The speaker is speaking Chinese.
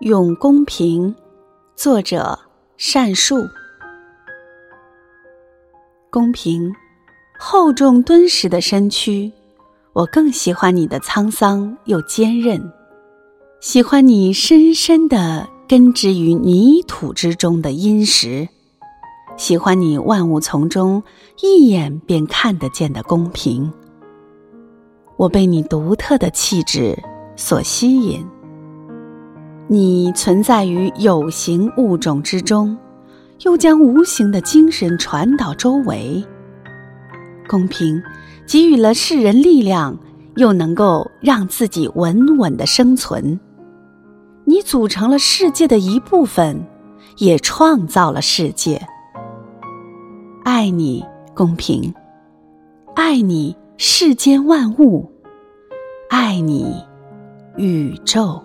用公平，作者善树。公平，厚重敦实的身躯，我更喜欢你的沧桑又坚韧，喜欢你深深的根植于泥土之中的殷实，喜欢你万物丛中一眼便看得见的公平。我被你独特的气质所吸引。你存在于有形物种之中，又将无形的精神传导周围。公平，给予了世人力量，又能够让自己稳稳的生存。你组成了世界的一部分，也创造了世界。爱你，公平；爱你，世间万物；爱你，宇宙。